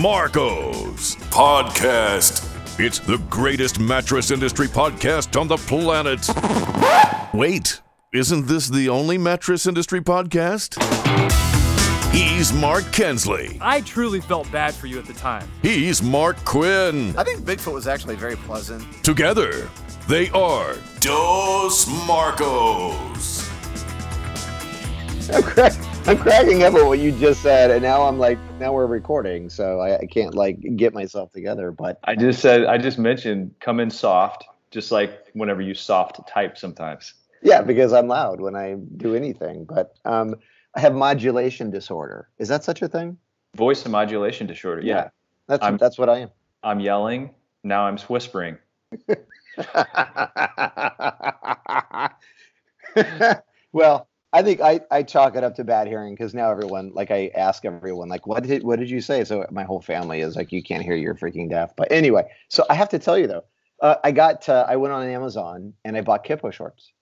Marco's Podcast. It's the greatest mattress industry podcast on the planet. Wait, isn't this the only mattress industry podcast? He's Mark Kinsley. I truly felt bad for you at the time. He's Mark Quinn. I think Bigfoot was actually very pleasant. Together, they are Dos Marcos. I'm, crack- I'm cracking up at what you just said, and now I'm like, now we're recording, so I, I can't like get myself together. But I just said, I just mentioned come in soft, just like whenever you soft type sometimes. yeah, because I'm loud when I do anything. But um, I have modulation disorder. Is that such a thing? Voice and modulation disorder. Yeah. That's I'm- that's what I am. I'm yelling. Now I'm whispering. well, I think I, I chalk it up to bad hearing because now everyone like I ask everyone like what did what did you say? So my whole family is like you can't hear you're freaking deaf. But anyway, so I have to tell you though, uh, I got uh, I went on Amazon and I bought Kippo shorts.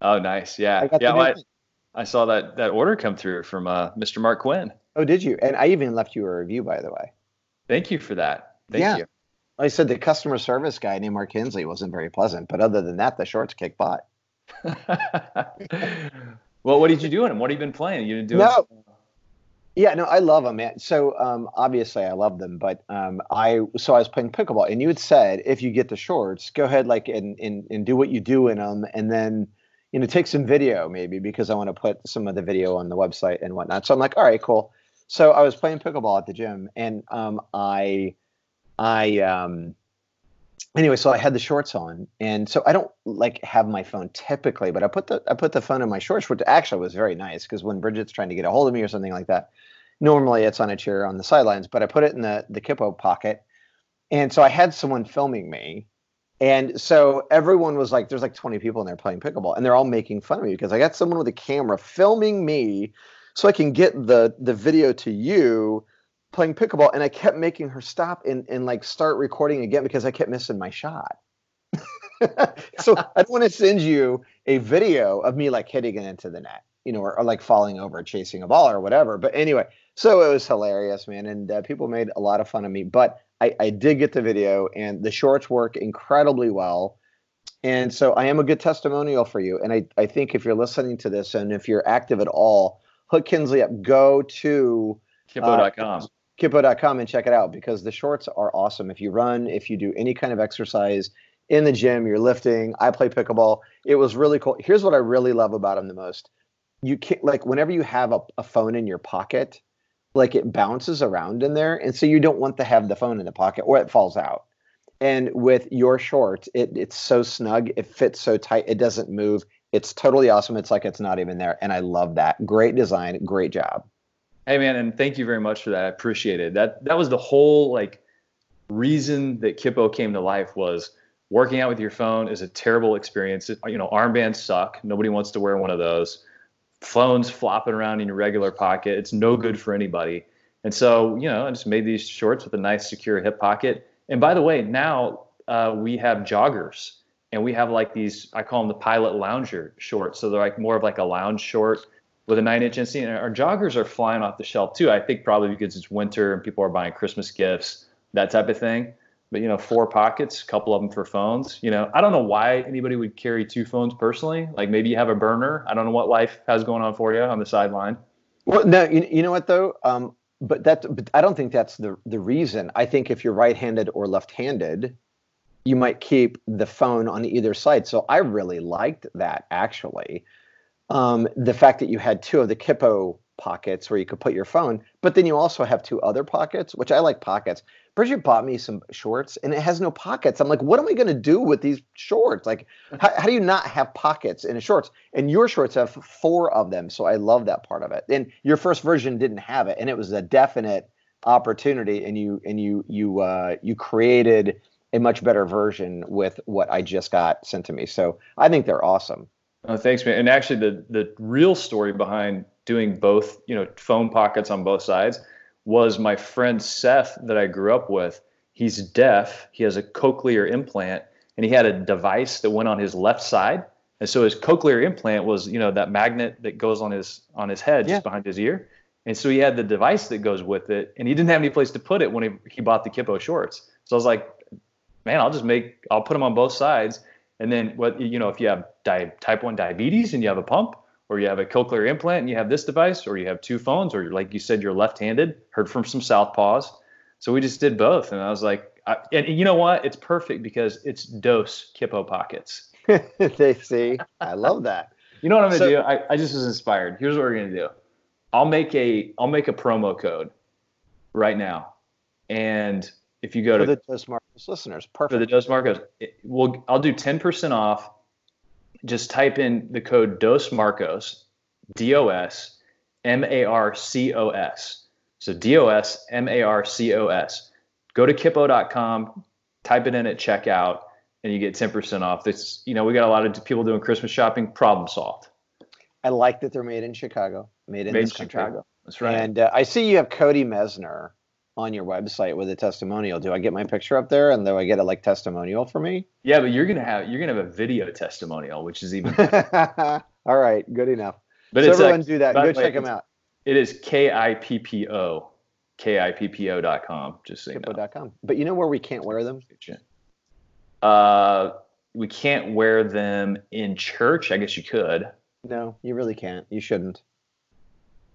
Oh, nice. Yeah. I yeah. well, I. I saw that that order come through from uh, Mr. Mark Quinn. Oh, did you? And I even left you a review by the way. Thank you for that. Thank Yeah. you. I said the customer service guy named Mark Kinsley wasn't very pleasant, but other than that, the shorts kick butt. well, what did you do in them? What have you been playing? You doing? No. Yeah, no, I love them, man. So um, obviously, I love them, but um, I so I was playing pickleball, and you had said if you get the shorts, go ahead like and and, and do what you do in them, and then you know take some video maybe because I want to put some of the video on the website and whatnot. So I'm like, all right, cool. So I was playing pickleball at the gym, and um, I I um, anyway, so I had the shorts on, and so I don't like have my phone typically, but I put the I put the phone in my shorts, which actually was very nice because when Bridget's trying to get a hold of me or something like that, normally it's on a chair on the sidelines, but I put it in the the Kippo pocket, and so I had someone filming me, and so everyone was like, "There's like 20 people in there playing pickleball," and they're all making fun of me because I got someone with a camera filming me, so I can get the the video to you playing pickleball and I kept making her stop and, and like start recording again because I kept missing my shot. so I don't want to send you a video of me like hitting it into the net, you know, or, or like falling over, chasing a ball or whatever. But anyway, so it was hilarious, man. And uh, people made a lot of fun of me, but I, I did get the video and the shorts work incredibly well. And so I am a good testimonial for you. And I, I think if you're listening to this and if you're active at all, hook Kinsley up, go to Kippo.com. kippo.com and check it out because the shorts are awesome. If you run, if you do any kind of exercise in the gym, you're lifting. I play pickleball. It was really cool. Here's what I really love about them the most. You can't like whenever you have a, a phone in your pocket, like it bounces around in there. And so you don't want to have the phone in the pocket or it falls out. And with your shorts, it, it's so snug, it fits so tight, it doesn't move. It's totally awesome. It's like it's not even there. And I love that. Great design, great job. Hey man, and thank you very much for that. I appreciate it. That that was the whole like reason that Kippo came to life was working out with your phone is a terrible experience. You know, armbands suck. Nobody wants to wear one of those. Phones flopping around in your regular pocket. It's no good for anybody. And so, you know, I just made these shorts with a nice secure hip pocket. And by the way, now uh, we have joggers and we have like these, I call them the pilot lounger shorts. So they're like more of like a lounge short with a nine inch inseam. And our joggers are flying off the shelf too. I think probably because it's winter and people are buying Christmas gifts, that type of thing. But you know, four pockets, a couple of them for phones. You know, I don't know why anybody would carry two phones personally. Like maybe you have a burner. I don't know what life has going on for you on the sideline. Well, no, you, you know what though? Um, but that, but I don't think that's the the reason. I think if you're right-handed or left-handed, you might keep the phone on either side. So I really liked that actually. Um, the fact that you had two of the Kippo pockets where you could put your phone, but then you also have two other pockets, which I like pockets. Bridget bought me some shorts and it has no pockets. I'm like, what am I going to do with these shorts? Like, how, how do you not have pockets in a shorts? And your shorts have four of them. So I love that part of it. And your first version didn't have it. And it was a definite opportunity. And you, and you, you, uh, you created a much better version with what I just got sent to me. So I think they're awesome. Oh, thanks, man. And actually, the the real story behind doing both, you know, phone pockets on both sides, was my friend Seth that I grew up with. He's deaf. He has a cochlear implant, and he had a device that went on his left side. And so his cochlear implant was, you know, that magnet that goes on his on his head Yeah. just behind his ear. And so he had the device that goes with it, and he didn't have any place to put it when he, he bought the Kippo shorts. So I was like, man, I'll just make, I'll put them on both sides. And then what, you know, if you have di- type 1 diabetes and you have a pump, or you have a cochlear implant and you have this device, or you have two phones, or like you said, you're left handed, heard from some Southpaws. So we just did both. And I was like, I, and you know what? It's perfect because it's dose Kippo pockets. they see. I love that. You know what I'm gonna So- do? I, I just was inspired. Here's what we're gonna do. I'll make a I'll make a promo code right now, and if you go For to the Dos Marcos listeners, perfect for the. Dos Marcos, it, we'll I'll do 10% off. Just type in the code Dos Marcos, D O S M A R C O S. So D O S M A R C O S. Go to kippo.com, type it in at checkout, and you get 10% off. This, you know, we got a lot of people doing Christmas shopping. Problem solved. I like that they're made in Chicago, made in Made this in country. Chicago. That's right. And uh, I see you have Cody Mesner on your website with a testimonial. Do I get my picture up there, and do I get a like testimonial for me? yeah, but you're gonna have you're gonna have a video testimonial, which is even. All right, good enough. But so it's everyone like, do that. Go way, check them out. It is K I P P O, K I P P O dot com. Just so you know. Hippo.com. But you know where we can't wear them? Uh, we can't wear them in church. I guess you could. No, you really can't. You shouldn't.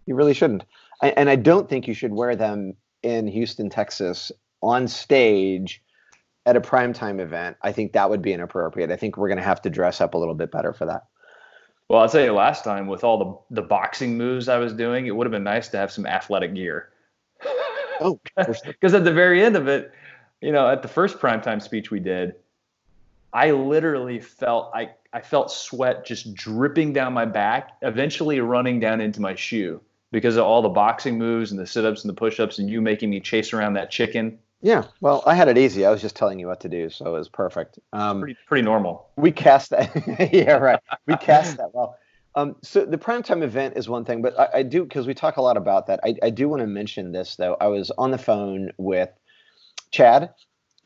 You really shouldn't. I, and I don't think you should wear them in Houston, Texas, on stage at a primetime event. I think that would be inappropriate. I think we're going to have to dress up a little bit better for that. Well, I'll tell you, last time with all the the boxing moves I was doing, it would have been nice to have some athletic gear. Oh. Because at the very end of it, you know, at the first primetime speech we did, I literally felt I I felt sweat just dripping down my back, eventually running down into my shoe because of all the boxing moves and the sit-ups and the push-ups and you making me chase around that chicken. yeah. Well, I had it easy. I was just telling you what to do, so it was perfect. Um, Pretty pretty normal. we cast that. yeah, right. We cast that well. Um, so the primetime event is one thing, but I, I do because we talk a lot about that. I, I do want to mention this though. I was on the phone with Chad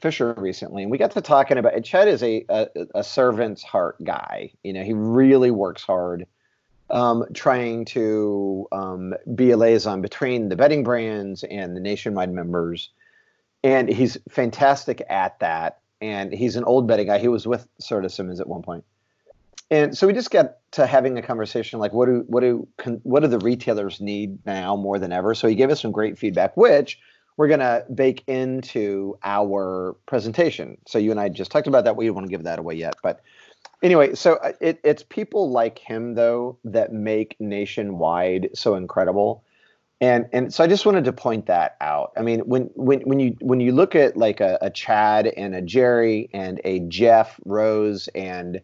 Fisher recently, and we got to talking about. Chad is a, a a servant's heart guy. You know, he really works hard, um, trying to um, be a liaison between the bedding brands and the nationwide members, and he's fantastic at that. And he's an old bedding guy. He was with Serta Simmons at one point. And so we just got to having a conversation like what do what do what do the retailers need now more than ever? So he gave us some great feedback, which we're going to bake into our presentation. So you and I just talked about that. We don't want to give that away yet, but anyway, so uh, it, it's people like him though that make nationwide so incredible. And and so I just wanted to point that out. I mean, when when when you when you look at like a, a Chad and a Jerry and a Jeff Rose and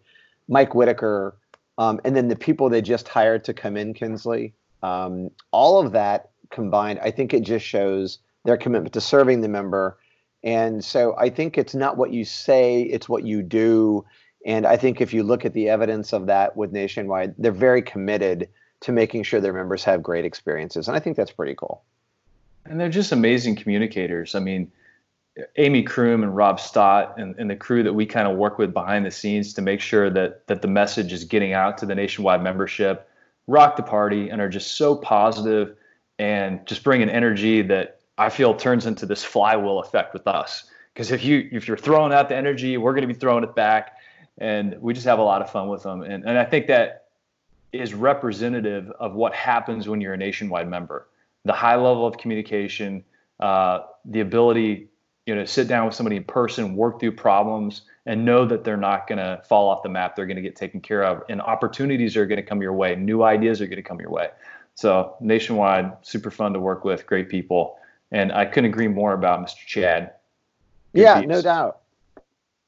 Mike Whitaker, um, and then the people they just hired to come in, Kinsley, um, all of that combined, I think it just shows their commitment to serving the member. And so I think it's not what you say, it's what you do. And I think if you look at the evidence of that with Nationwide, they're very committed to making sure their members have great experiences. And I think that's pretty cool. And they're just amazing communicators. I mean, Amy Kroom and Rob Stott and, and the crew that we kind of work with behind the scenes to make sure that that the message is getting out to the nationwide membership, rock the party, and are just so positive and just bring an energy that I feel turns into this flywheel effect with us. Because if you if you're throwing out the energy, we're going to be throwing it back, and we just have a lot of fun with them. And and I think that is representative of what happens when you're a nationwide member. The high level of communication, uh, the ability, you know, to sit down with somebody in person, work through problems, and know that they're not going to fall off the map. They're going to get taken care of, and opportunities are going to come your way. New ideas are going to come your way. So nationwide, super fun to work with, great people, and I couldn't agree more about Mr. Chad. Good yeah, no doubt.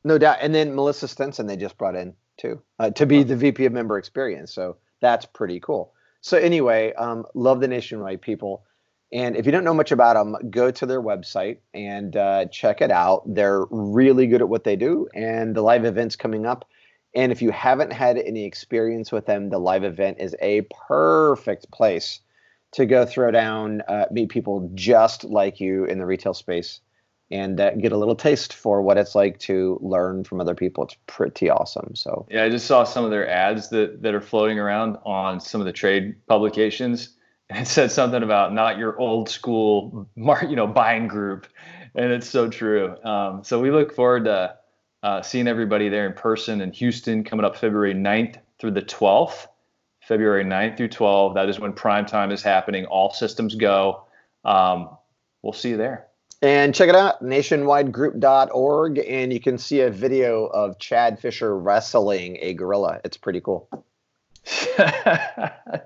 No doubt. And then Melissa Stenson they just brought in too uh, to be the VP of member experience. So that's pretty cool. So anyway, um, love the nationwide people. And if you don't know much about them, go to their website and uh, check it out. They're really good at what they do, and the live events coming up. And if you haven't had any experience with them, the live event is a perfect place to go throw down, uh, meet people just like you in the retail space, and uh, get a little taste for what it's like to learn from other people. It's pretty awesome. So Yeah, I just saw some of their ads that that are floating around on some of the trade publications, and it said something about not your old school, you know, buying group, and it's so true. Um, so we look forward to uh, seeing everybody there in person in Houston coming up February 9th through the 12th. February 9th through 12th. That is when prime time is happening. All systems go. Um, we'll see you there. And check it out, nationwidegroup.org, and you can see a video of Chad Fisher wrestling a gorilla. It's pretty cool.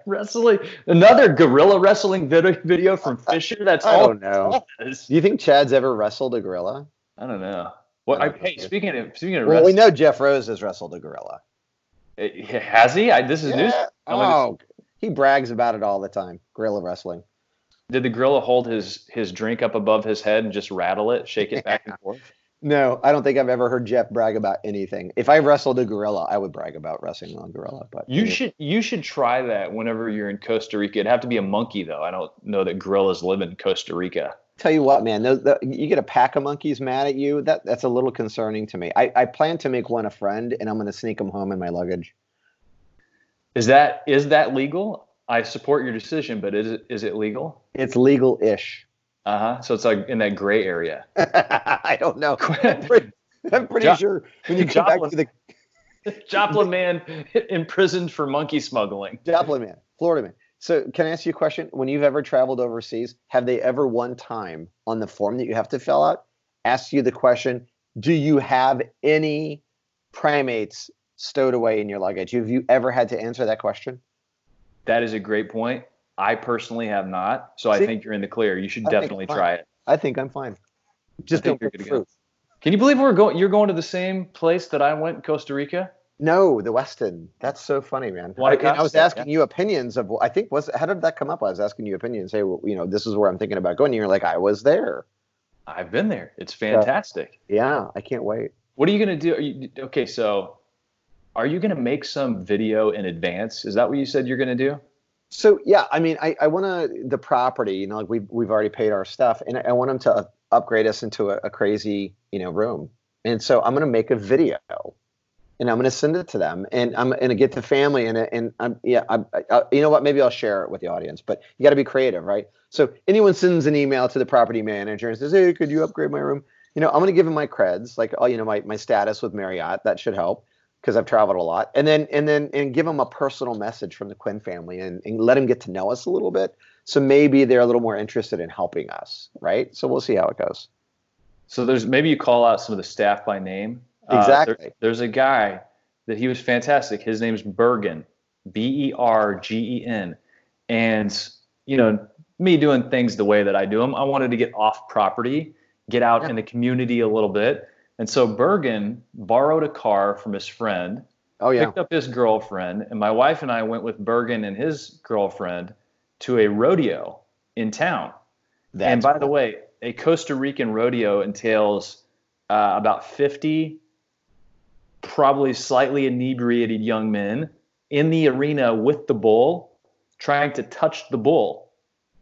wrestling another gorilla wrestling video video from Fisher. That's I all. don't know. Do you think Chad's ever wrestled a gorilla? I don't know. Well, I, hey, speaking of speaking of Well, we know Jeff Rose has wrestled a gorilla. eh, has he? I, this is news. Yeah. I'm Oh, he brags about it all the time. Gorilla wrestling. Did the gorilla hold his his drink up above his head and just rattle it, shake it back and forth? No, I don't think I've ever heard Jeff brag about anything. If I wrestled a gorilla, I would brag about wrestling a gorilla. But You should you should try that whenever you're in Costa Rica. It'd have to be a monkey though. I don't know that gorillas live in Costa Rica. tell you what, man, those, the, you get a pack of monkeys mad at you. That that's a little concerning to me. I, I plan to make one a friend, and I'm going to sneak them home in my luggage. Is that is that legal? I support your decision, but is it is it legal? It's legal-ish. Uh huh. So it's like in that gray area. I don't know. I'm pretty, I'm pretty Jo- sure when you come back to the Joplin man imprisoned for monkey smuggling. Joplin man, Florida man. So can I ask you a question? When you've ever traveled overseas, have they ever one time on the form that you have to fill out asked you the question, do you have any primates stowed away in your luggage? Have you ever had to answer that question? That is a great point. I personally have not, so I think you're in the clear. You should I definitely try it. I think I'm fine. Just think don't you're good to go. Can you believe we're going? You're going to the same place that I went Costa Rica. No, the Westin. That's so funny, man. I, I was asking yeah. you opinions of. I think was how did that come up? I was asking you opinions. Hey, well, you know, this is where I'm thinking about going. And you're like, I was there. I've been there. It's fantastic. Yeah, I can't wait. What are you gonna do? Are you, okay, so are you gonna make some video in advance? Is that what you said you're gonna do? So yeah, I mean, I, I want to the property. You know, like we've we've already paid our stuff, and I, I want them to upgrade us into a, a crazy you know room. And so I'm going to make a video, and I'm going to send it to them, and I'm going to get the family in it. And I'm yeah, I, I, you know what? Maybe I'll share it with the audience. But you got to be creative, right? So anyone sends an email to the property manager and says, "Hey, could you upgrade my room?" You know, I'm going to give them my creds, like oh, you know, my my status with Marriott. That should help because I've traveled a lot, and then and then and give them a personal message from the Quinn family and, and let them get to know us a little bit. So maybe they're a little more interested in helping us, right? So we'll see how it goes. So there's maybe you call out some of the staff by name. Uh, there- Exactly. there's a guy that he was fantastic. His name's Bergen, B E R G E N, and you know me doing things the way that I do them. I wanted to get off property, get out Yeah. in the community a little bit, and so Bergen borrowed a car from his friend Oh yeah, picked up his girlfriend, and my wife and I went with Bergen and his girlfriend to a rodeo in town. and That's by the way, a Costa Rican rodeo entails uh, about 50 probably slightly inebriated young men in the arena with the bull, trying to touch the bull.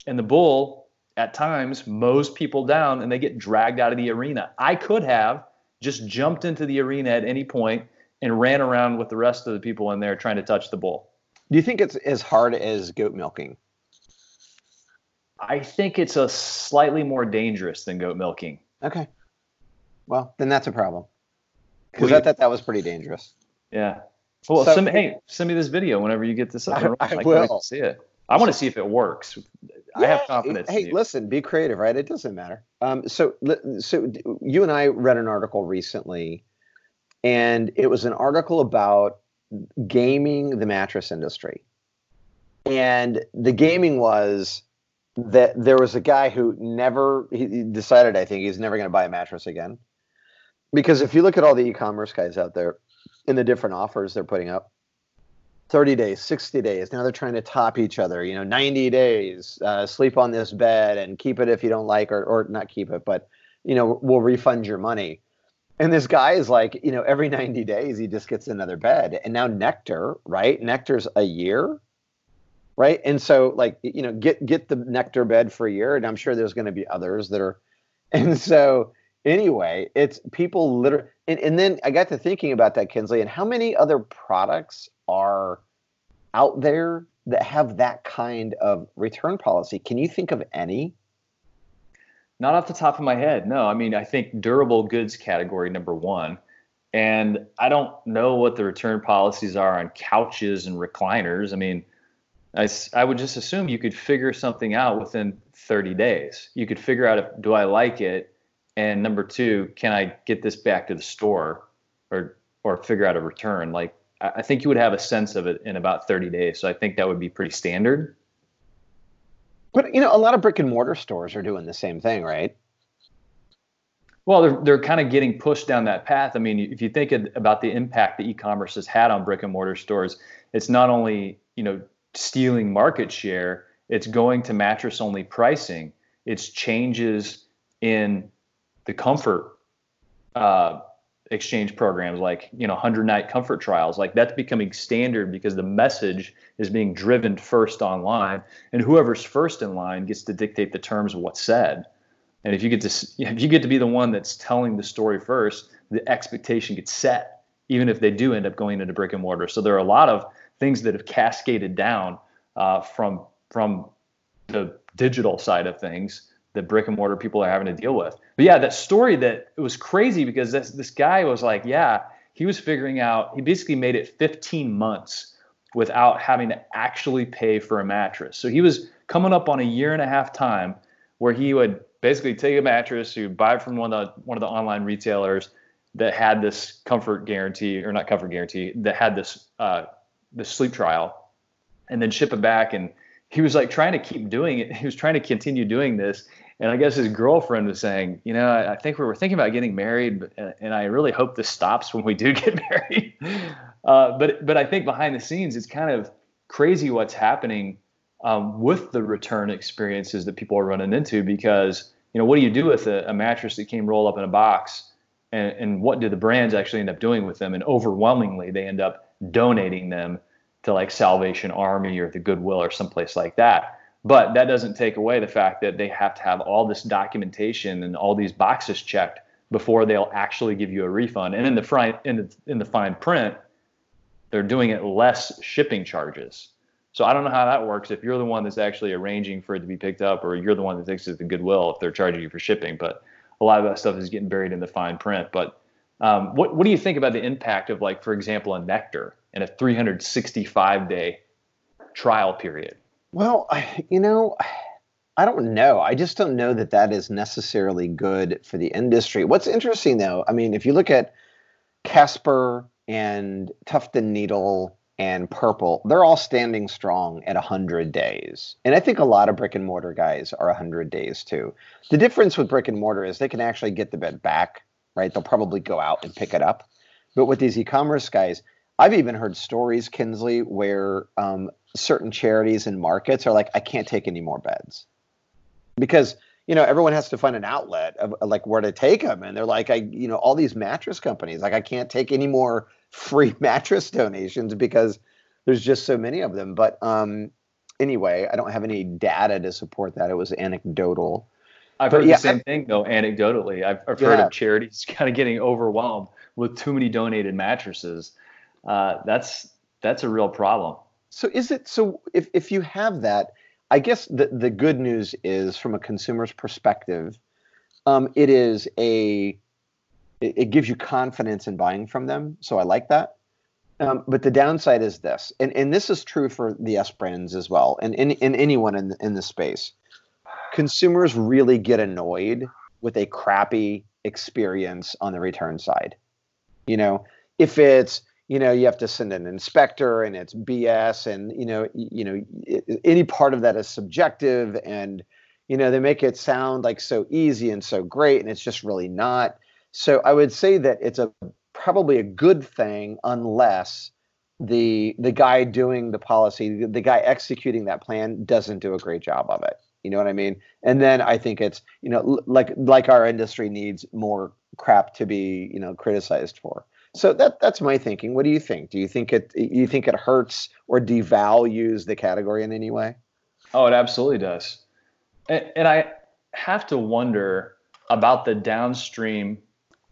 And the bull, at times, mows people down and they get dragged out of the arena. I could have just jumped into the arena at any point and ran around with the rest of the people in there trying to touch the bull. Do you think it's as hard as goat milking? I think it's a slightly more dangerous than goat milking. Okay, well then that's a problem because I thought that was pretty dangerous. Yeah. Well, So- send me, hey, send me this video whenever you get this up. I- running. I will. see it. I want to see if it works. I have confidence. Hey, listen, be creative, right? It doesn't matter. Um, so, so you and I read an article recently, and it was an article about gaming the mattress industry. And the gaming was that there was a guy who never he he decided, I think, he's never going to buy a mattress again. Because if you look at all the e-commerce guys out there and the different offers they're putting up, 30 days, 60 days. Now they're trying to top each other. You know, 90 days, uh, sleep on this bed and keep it if you don't like, or, or not keep it, but, you know, we'll refund your money. And this guy is like, you know, every 90 days he just gets another bed. And now Nectar, right? Nectar's a year, right? And so, like, you know, get get the Nectar bed for a year. And I'm sure there's going to be others that are. And so, anyway, it's people literally. And, and then I got to thinking about that, Kinsley, and how many other products are out there that have that kind of return policy. Can you think of any? Not off the top of my head. No, I mean, I think durable goods category number one. And I don't know what the return policies are on couches and recliners. I mean, I, I would just assume you could figure something out within 30 days. You could figure out if do I like it, and number two, can I get this back to the store, or or figure out a return. Like I think you would have a sense of it in about 30 days. So I think that would be pretty standard. But you know, a lot of brick and mortar stores are doing the same thing, right? Well, they're they're kind of getting pushed down that path. I mean, if you think about the impact that e-commerce has had on brick and mortar stores, it's not only you know stealing market share, it's going to mattress only pricing. It's changes in the comfort uh, exchange programs like you know 100 night comfort trials like that's becoming standard because the message is being driven first online and whoever's first in line gets to dictate the terms of what's said. And if you get to if you get to be the one that's telling the story first the expectation gets set even if they do end up going into brick and mortar. So there are a lot of things that have cascaded down uh, from from the digital side of things that brick and mortar people are having to deal with. But yeah, that story that it was crazy because this this guy was like, yeah, he was figuring out. He basically made it 15 months without having to actually pay for a mattress. So he was coming up on a year and a half time where he would basically take a mattress, would buy it from one of the one of the online retailers that had this comfort guarantee or not comfort guarantee that had this uh, this sleep trial, and then ship it back and he was like trying to keep doing it. He was trying to continue doing this, and I guess his girlfriend was saying, you know, I, I think we were thinking about getting married, but, uh, and I really hope this stops when we do get married. Uh, but but I think behind the scenes, it's kind of crazy what's happening um, with the return experiences that people are running into because you know what do you do with a, a mattress that came rolled up in a box, and, and what do the brands actually end up doing with them? And overwhelmingly, they end up donating them to like Salvation Army or the Goodwill or someplace like that. But that doesn't take away the fact that they have to have all this documentation and all these boxes checked before they'll actually give you a refund. And in the fine in the in the fine print, they're doing it less shipping charges. So I don't know how that works. If you're the one that's actually arranging for it to be picked up, or you're the one that takes it to Goodwill, if they're charging you for shipping, but a lot of that stuff is getting buried in the fine print. But um, what what do you think about the impact of like, for example, a Nectar and a 365 day trial period? Well, you know, I don't know. I just don't know that that is necessarily good for the industry. What's interesting, though, I mean, if you look at Casper and Tuft and Needle and Purple, they're all standing strong at 100 days. And I think a lot of brick and mortar guys are 100 days too. The difference with brick and mortar is they can actually get the bed back, right? They'll probably go out and pick it up. But with these e commerce guys, I've even heard stories, Kinsley, where um, certain charities and markets are like, I can't take any more beds because you know everyone has to find an outlet of like where to take them, and they're like, I you know all these mattress companies like I can't take any more free mattress donations because there's just so many of them. But um, anyway, I don't have any data to support that. It was anecdotal. I've but heard yeah, the same I, thing though, anecdotally. I've, I've yeah. heard of charities kind of getting overwhelmed with too many donated mattresses. Uh, that's that's a real problem. So is it so if if you have that, I guess the the good news is from a consumer's perspective, um, it is a it, it, gives you confidence in buying from them. So I like that. Um, but the downside is this, and, and this is true for the S brands as well, and in, in anyone in in the space. Consumers really get annoyed with a crappy experience on the return side. You know, if it's you know you have to send an inspector and it's bs and you know you know any part of that is subjective and you know they make it sound like so easy and so great and it's just really not. So i would say that it's a probably a good thing unless the the guy doing the policy the, guy executing that plan doesn't do a great job of it. You know what i mean? And then i think it's you know like like our industry needs more crap to be you know criticized for so that that's my thinking. What do you think? Do you think it you think it hurts or devalues the category in any way? Oh, it absolutely does. And, and I have to wonder about the downstream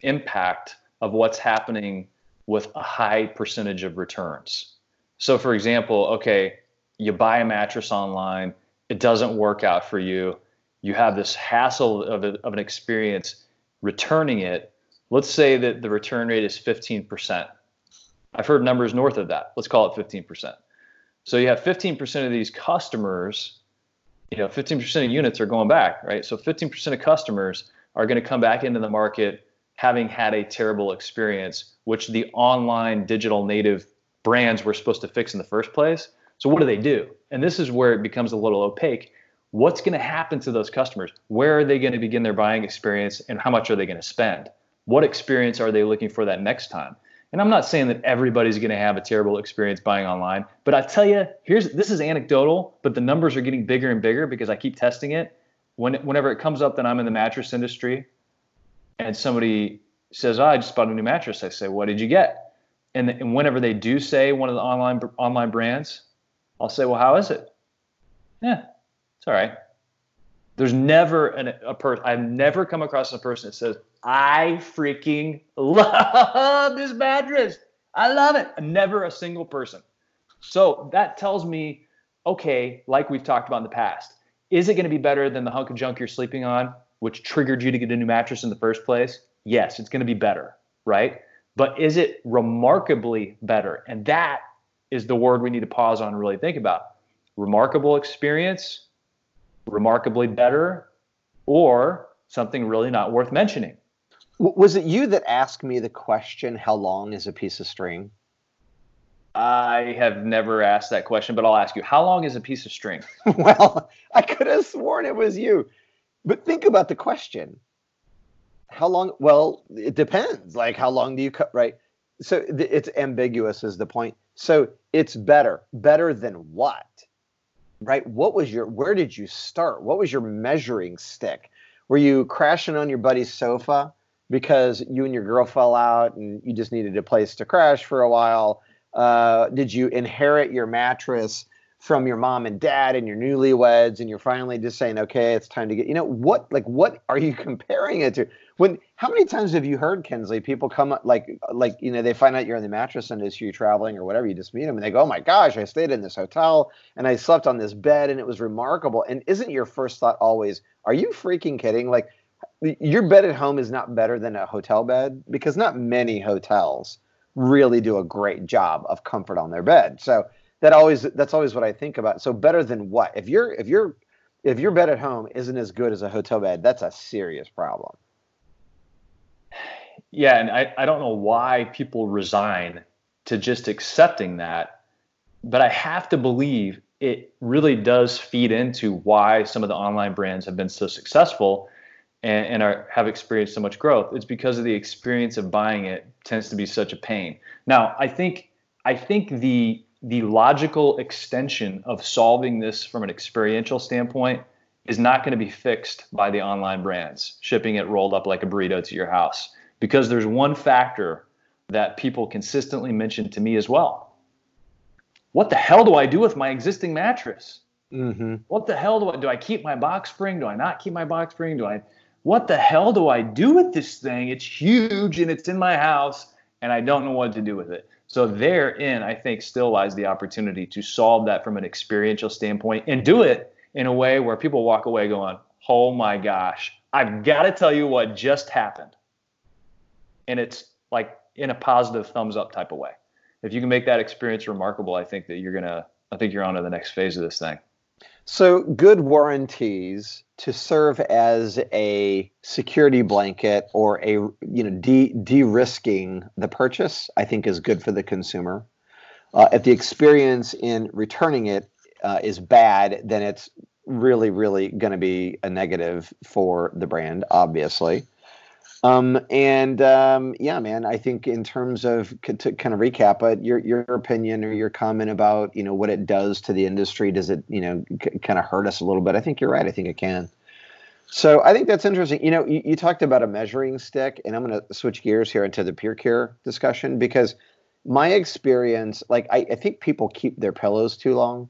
impact of what's happening with a high percentage of returns. So, for example, okay, you buy a mattress online, it doesn't work out for you. You have this hassle of, a, of an experience returning it. Let's say that the return rate is 15%. I've heard numbers north of that. Let's call it 15%. So you have 15% of these customers, you know, 15% of units are going back, right? So 15% of customers are going to come back into the market having had a terrible experience, which the online digital native brands were supposed to fix in the first place. So what do they do? And this is where it becomes a little opaque. What's going to happen to those customers? Where are they going to begin their buying experience and how much are they going to spend? What experience are they looking for that next time? And I'm not saying that everybody's going to have a terrible experience buying online, but I tell you, here's this is anecdotal, but the numbers are getting bigger and bigger because I keep testing it. When whenever it comes up that I'm in the mattress industry, and somebody says, oh, "I just bought a new mattress," I say, "What did you get?" And, and whenever they do say one of the online online brands, I'll say, "Well, how is it?" Yeah, it's all right. There's never an, a person. I've never come across a person that says, I freaking love this mattress. I love it. Never a single person. So that tells me, okay, like we've talked about in the past, is it going to be better than the hunk of junk you're sleeping on, which triggered you to get a new mattress in the first place? Yes, it's going to be better, right? But is it remarkably better? And that is the word we need to pause on and really think about. Remarkable experience, remarkably better, or something really not worth mentioning. Was it you that asked me the question, how long is a piece of string? I have never asked that question, but I'll ask you, how long is a piece of string? well, I could have sworn it was you. But think about the question. How long? Well, it depends. Like, how long do you cut, right? So it's ambiguous, is the point. So it's better. Better than what? Right? What was your, where did you start? What was your measuring stick? Were you crashing on your buddy's sofa? Because you and your girl fell out and you just needed a place to crash for a while? Uh, did you inherit your mattress from your mom and dad and your newlyweds and you're finally just saying okay it's time to get you know what like what are you comparing it to when how many times have you heard kinsley people come up like like you know they find out you're in the mattress industry you're traveling or whatever you just meet them and they go oh my gosh i stayed in this hotel and i slept on this bed and it was remarkable and isn't your first thought always are you freaking kidding like your bed at home is not better than a hotel bed because not many hotels really do a great job of comfort on their bed. So that always that's always what I think about. So better than what? If you're if you're if your bed at home isn't as good as a hotel bed, that's a serious problem. Yeah, and I, I don't know why people resign to just accepting that, but I have to believe it really does feed into why some of the online brands have been so successful and, and are, have experienced so much growth, it's because of the experience of buying it tends to be such a pain. Now, I think I think the the logical extension of solving this from an experiential standpoint is not going to be fixed by the online brands shipping it rolled up like a burrito to your house because there's one factor that people consistently mention to me as well. What the hell do I do with my existing mattress? Mm-hmm. What the hell do I do? I keep my box spring? Do I not keep my box spring? Do I what the hell do I do with this thing? It's huge and it's in my house and I don't know what to do with it. So therein, I think still lies the opportunity to solve that from an experiential standpoint and do it in a way where people walk away going, "Oh my gosh, I've got to tell you what just happened." And it's like in a positive thumbs up type of way. If you can make that experience remarkable, I think that you're to I think you're on to the next phase of this thing. So good warranties to serve as a security blanket or a you know de de-risking the purchase, I think is good for the consumer. Uh, if the experience in returning it uh, is bad, then it's really, really going to be a negative for the brand, obviously. Um, and um, yeah, man, I think in terms of to kind of recap it, your your opinion or your comment about you know what it does to the industry, does it you know c- kind of hurt us a little bit? I think you're right. I think it can. So I think that's interesting. You know, you, you talked about a measuring stick, and I'm going to switch gears here into the PureCare discussion because my experience, like I, I think people keep their pillows too long,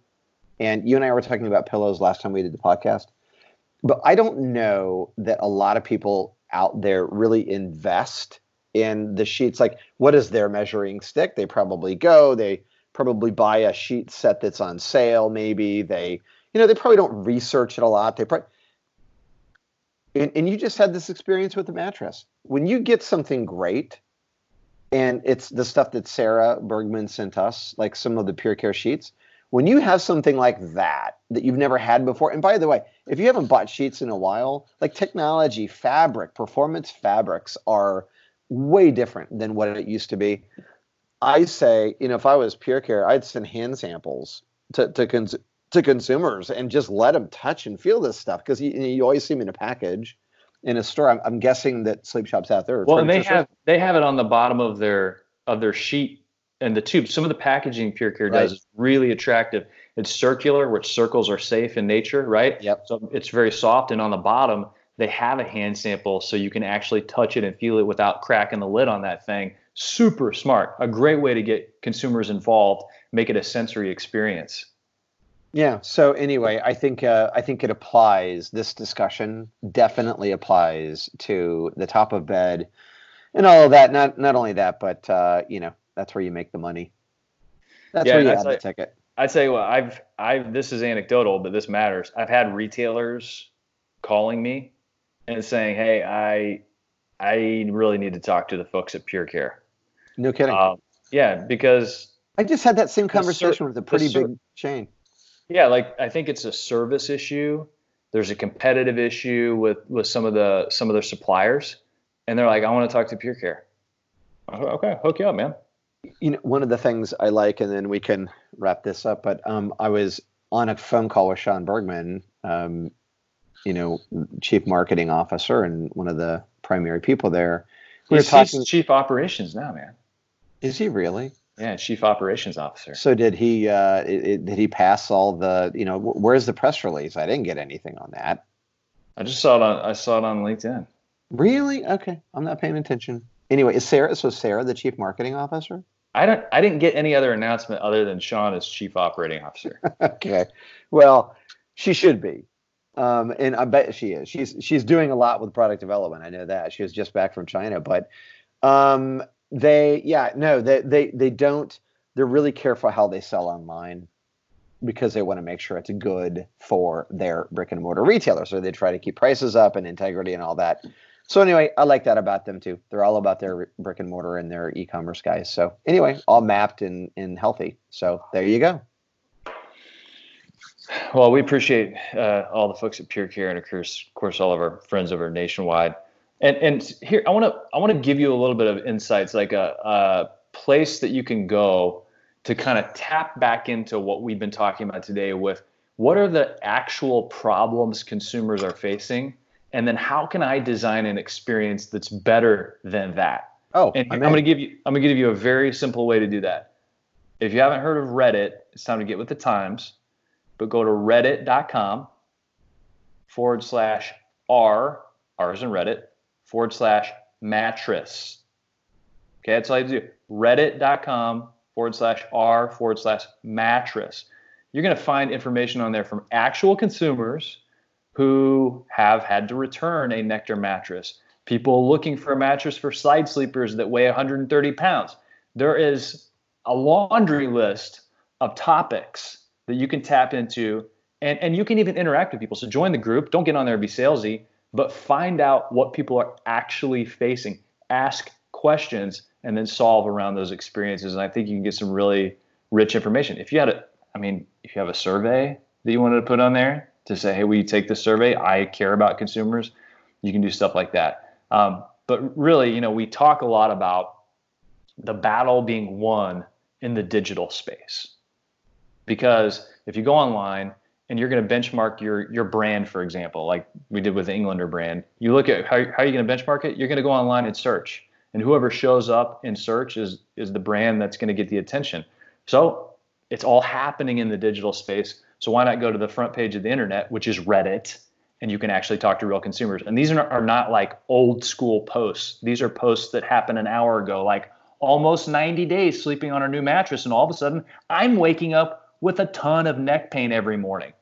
and you and I were talking about pillows last time we did the podcast, but I don't know that a lot of people out there really invest in the sheets. Like, what is their measuring stick? They probably go, they probably buy a sheet set that's on sale. Maybe they, you know, they probably don't research it a lot. They probably, and, and you just had this experience with the mattress. When you get something great, and it's the stuff that Sarah Bergman sent us, like some of the Pure Care sheets. When you have something like that that you've never had before, and by the way, if you haven't bought sheets in a while, like technology, fabric, performance fabrics are way different than what it used to be. I say, you know, if I was Pure Care, I'd send hand samples to to, cons- to consumers and just let them touch and feel this stuff because you, you always see them in a package in a store. I'm, I'm guessing that sleep shops out there. Well, and they have they have it on the bottom of their of their sheet and the tube. Some of the packaging Pure Care does is really attractive. It's circular, which circles are safe in nature, right? Yep. So it's very soft, and on the bottom they have a hand sample, so you can actually touch it and feel it without cracking the lid on that thing. Super smart. A great way to get consumers involved, make it a sensory experience. Yeah. So anyway, I think uh, I think it applies. This discussion definitely applies to the top of bed and all of that. Not not only that, but uh, you know that's where you make the money. That's yeah, where you have the ticket. I'd say well, I've I've this is anecdotal, but this matters. I've had retailers calling me and saying, "Hey, I I really need to talk to the folks at Pure Care." No kidding. Um, yeah, because I just had that same conversation with a pretty big chain. Yeah, like I think it's a service issue. There's a competitive issue with with some of the some of their suppliers, and they're like, "I want to talk to Pure Care." Okay, hook you up, man. You know, one of the things I like, and then we can wrap this up. But um, I was on a phone call with Sean Bergman, um, you know, chief marketing officer and one of the primary people there. We He's talking, chief operations now, man. Is he really? Yeah, chief operations officer. So did he? Uh, it, did he pass all the? You know, where's the press release? I didn't get anything on that. I just saw it on. I saw it on LinkedIn. Really? Okay, I'm not paying attention. Anyway, is Sarah? So Sarah, the chief marketing officer? I don't. I didn't get any other announcement other than Sean as chief operating officer. okay, well, she should be, um, and I bet she is. She's she's doing a lot with product development. I know that she was just back from China, but um, they yeah no they they they don't they're really careful how they sell online because they want to make sure it's good for their brick and mortar retailers so they try to keep prices up and integrity and all that so anyway i like that about them too. They're all about their brick and mortar and their e-commerce guys. So anyway all mapped and, and healthy. So there you go. Well we appreciate uh, all the folks at pure care and of course, of course all of our friends over nationwide. And and here I want to I want to give you a little bit of insights, like a, a place that you can go to kind of tap back into what we've been talking about today with what are the actual problems consumers are facing and then how can i design an experience that's better than that oh and i'm going to give you i'm going to give you a very simple way to do that if you haven't heard of reddit it's time to get with the times but go to reddit.com forward slash r r's in reddit forward slash mattress. Okay, that's all you do. Reddit.com forward slash R forward slash mattress. You're going to find information on there from actual consumers who have had to return a Nectar mattress, people looking for a mattress for side sleepers that weigh 130 pounds. There is a laundry list of topics that you can tap into, and, and you can even interact with people. So join the group. Don't get on there and be salesy but find out what people are actually facing. Ask questions and then solve around those experiences. And I think you can get some really rich information. If you had a, I mean, if you have a survey that you wanted to put on there to say, hey, will you take this survey? I care about consumers. You can do stuff like that. Um, but really, you know, we talk a lot about the battle being won in the digital space. Because if you go online and you're going to benchmark your your brand, for example, like we did with the Englander brand, you look at how, how are you going to benchmark it? You're going to go online and search, and whoever shows up in search is is the brand that's going to get the attention. So it's all happening in the digital space. So why not go to the front page of the internet, which is Reddit, and you can actually talk to real consumers. And these are, not like old school posts. These are posts that happened an hour ago, like almost 90 days sleeping on a new mattress, and all of a sudden I'm waking up with a ton of neck pain every morning.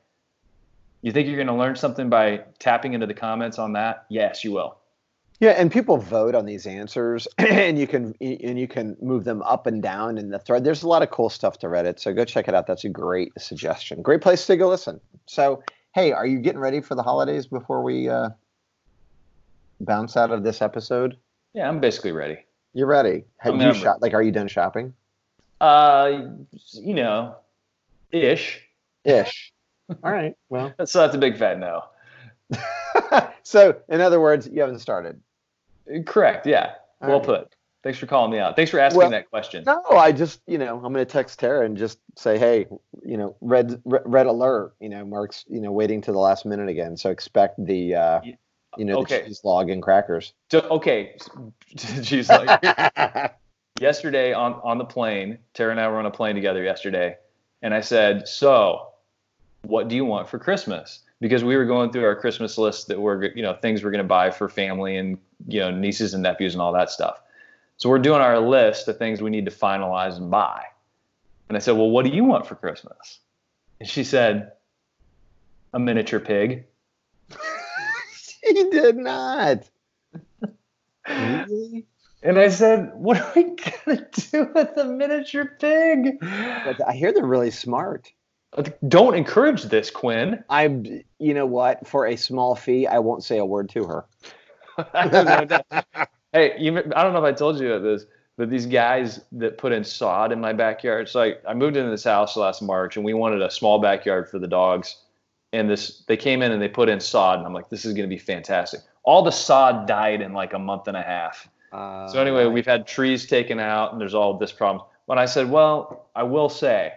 You think you're going to learn something by tapping into the comments on that? Yes, you will. Yeah, and people vote on these answers, and you can and you can move them up and down in the thread. There's a lot of cool stuff to Reddit, so go check it out. That's a great suggestion. Great place to go listen. So, hey, are you getting ready for the holidays before we uh, bounce out of this episode? Yeah, I'm basically ready. You're ready. Have I'm you never- shop? Like, are you done shopping? Uh, you know, ish. Ish. All right. Well, So that's a big fat no. so in other words, you haven't started. Correct. Yeah. All well right. put. Thanks for calling me out. Thanks for asking Well, that question. No, I just, you know, I'm going to text Tara and just say, hey, you know, red, red, red alert. You know, Mark's, you know, waiting to the last minute again. So expect the, uh, you know, okay. the cheese log and crackers. So, okay. She's like, yesterday on, on the plane, Tara and I were on a plane together yesterday. And I said, So, what do you want for Christmas? Because we were going through our Christmas list that were, you know, things we're going to buy for family and, you know, nieces and nephews and all that stuff. So we're doing our list of things we need to finalize and buy. And I said, Well, what do you want for Christmas? And she said, A miniature pig. she did not. Really? And I said, What are we going to do with a miniature pig? I hear they're really smart. Don't encourage this, Quinn. I'm, you know what? For a small fee, I won't say a word to her. hey, you, I don't know if I told you about this, but these guys that put in sod in my backyard. So I, I moved into this house last March, and we wanted a small backyard for the dogs. And this, they came in and they put in sod, and I'm like, this is going to be fantastic. All the sod died in like a month and a half. Uh, So anyway, we've had trees taken out, and there's all this problem. But I said, well, I will say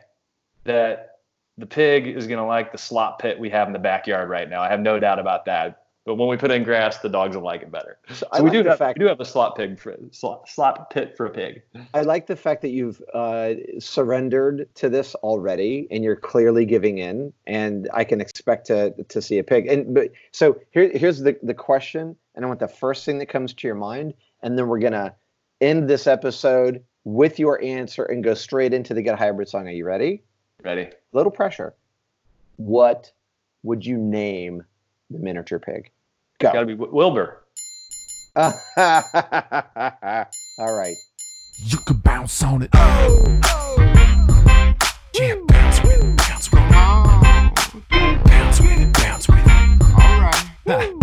that the pig is going to like the slop pit we have in the backyard right now. I have no doubt about that. But when we put in grass, the dogs will like it better. So So I we like do the have, fact we do have a slop pig for slop, slop pit for a pig. I like the fact that you've uh, surrendered to this already, and you're clearly giving in. And I can expect to to see a pig. And but so here here's the the question, and I want the first thing that comes to your mind, and then we're gonna end this episode with your answer and go straight into the Get Hybrid song. Are you ready? Ready? Little pressure. What would you name the miniature pig? Got to be Wi- Wilbur. All right. You can bounce on it. Yeah, bounce with it, bounce with it. Bounce with it, bounce with it.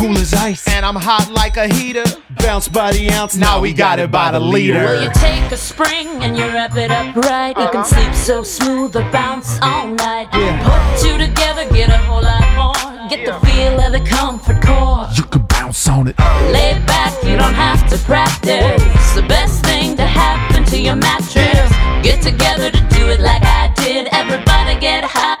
as ice. And I'm hot like a heater. Bounce by the ounce, now we got it by the liter. Well, you take a spring and you wrap it up right. You can sleep so smooth or bounce all night. Put two together, get a whole lot more. Get the feel of the comfort core. You can bounce on it. Lay back, you don't have to practice. It's The best thing to happen to your mattress. Get together to do it like I did. Everybody get hybrid.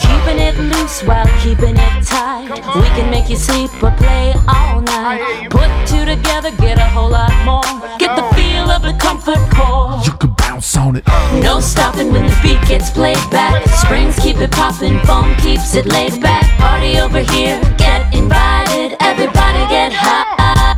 Keeping it loose while keeping it tight. We can make you sleep or play all night. Put two together, get a whole lot more. Get the feel of the comfort core. you can bounce on it. No stopping when the beat gets played back. Springs keep it popping, foam keeps it laid back. Party over here, get invited. Everybody get hybrid.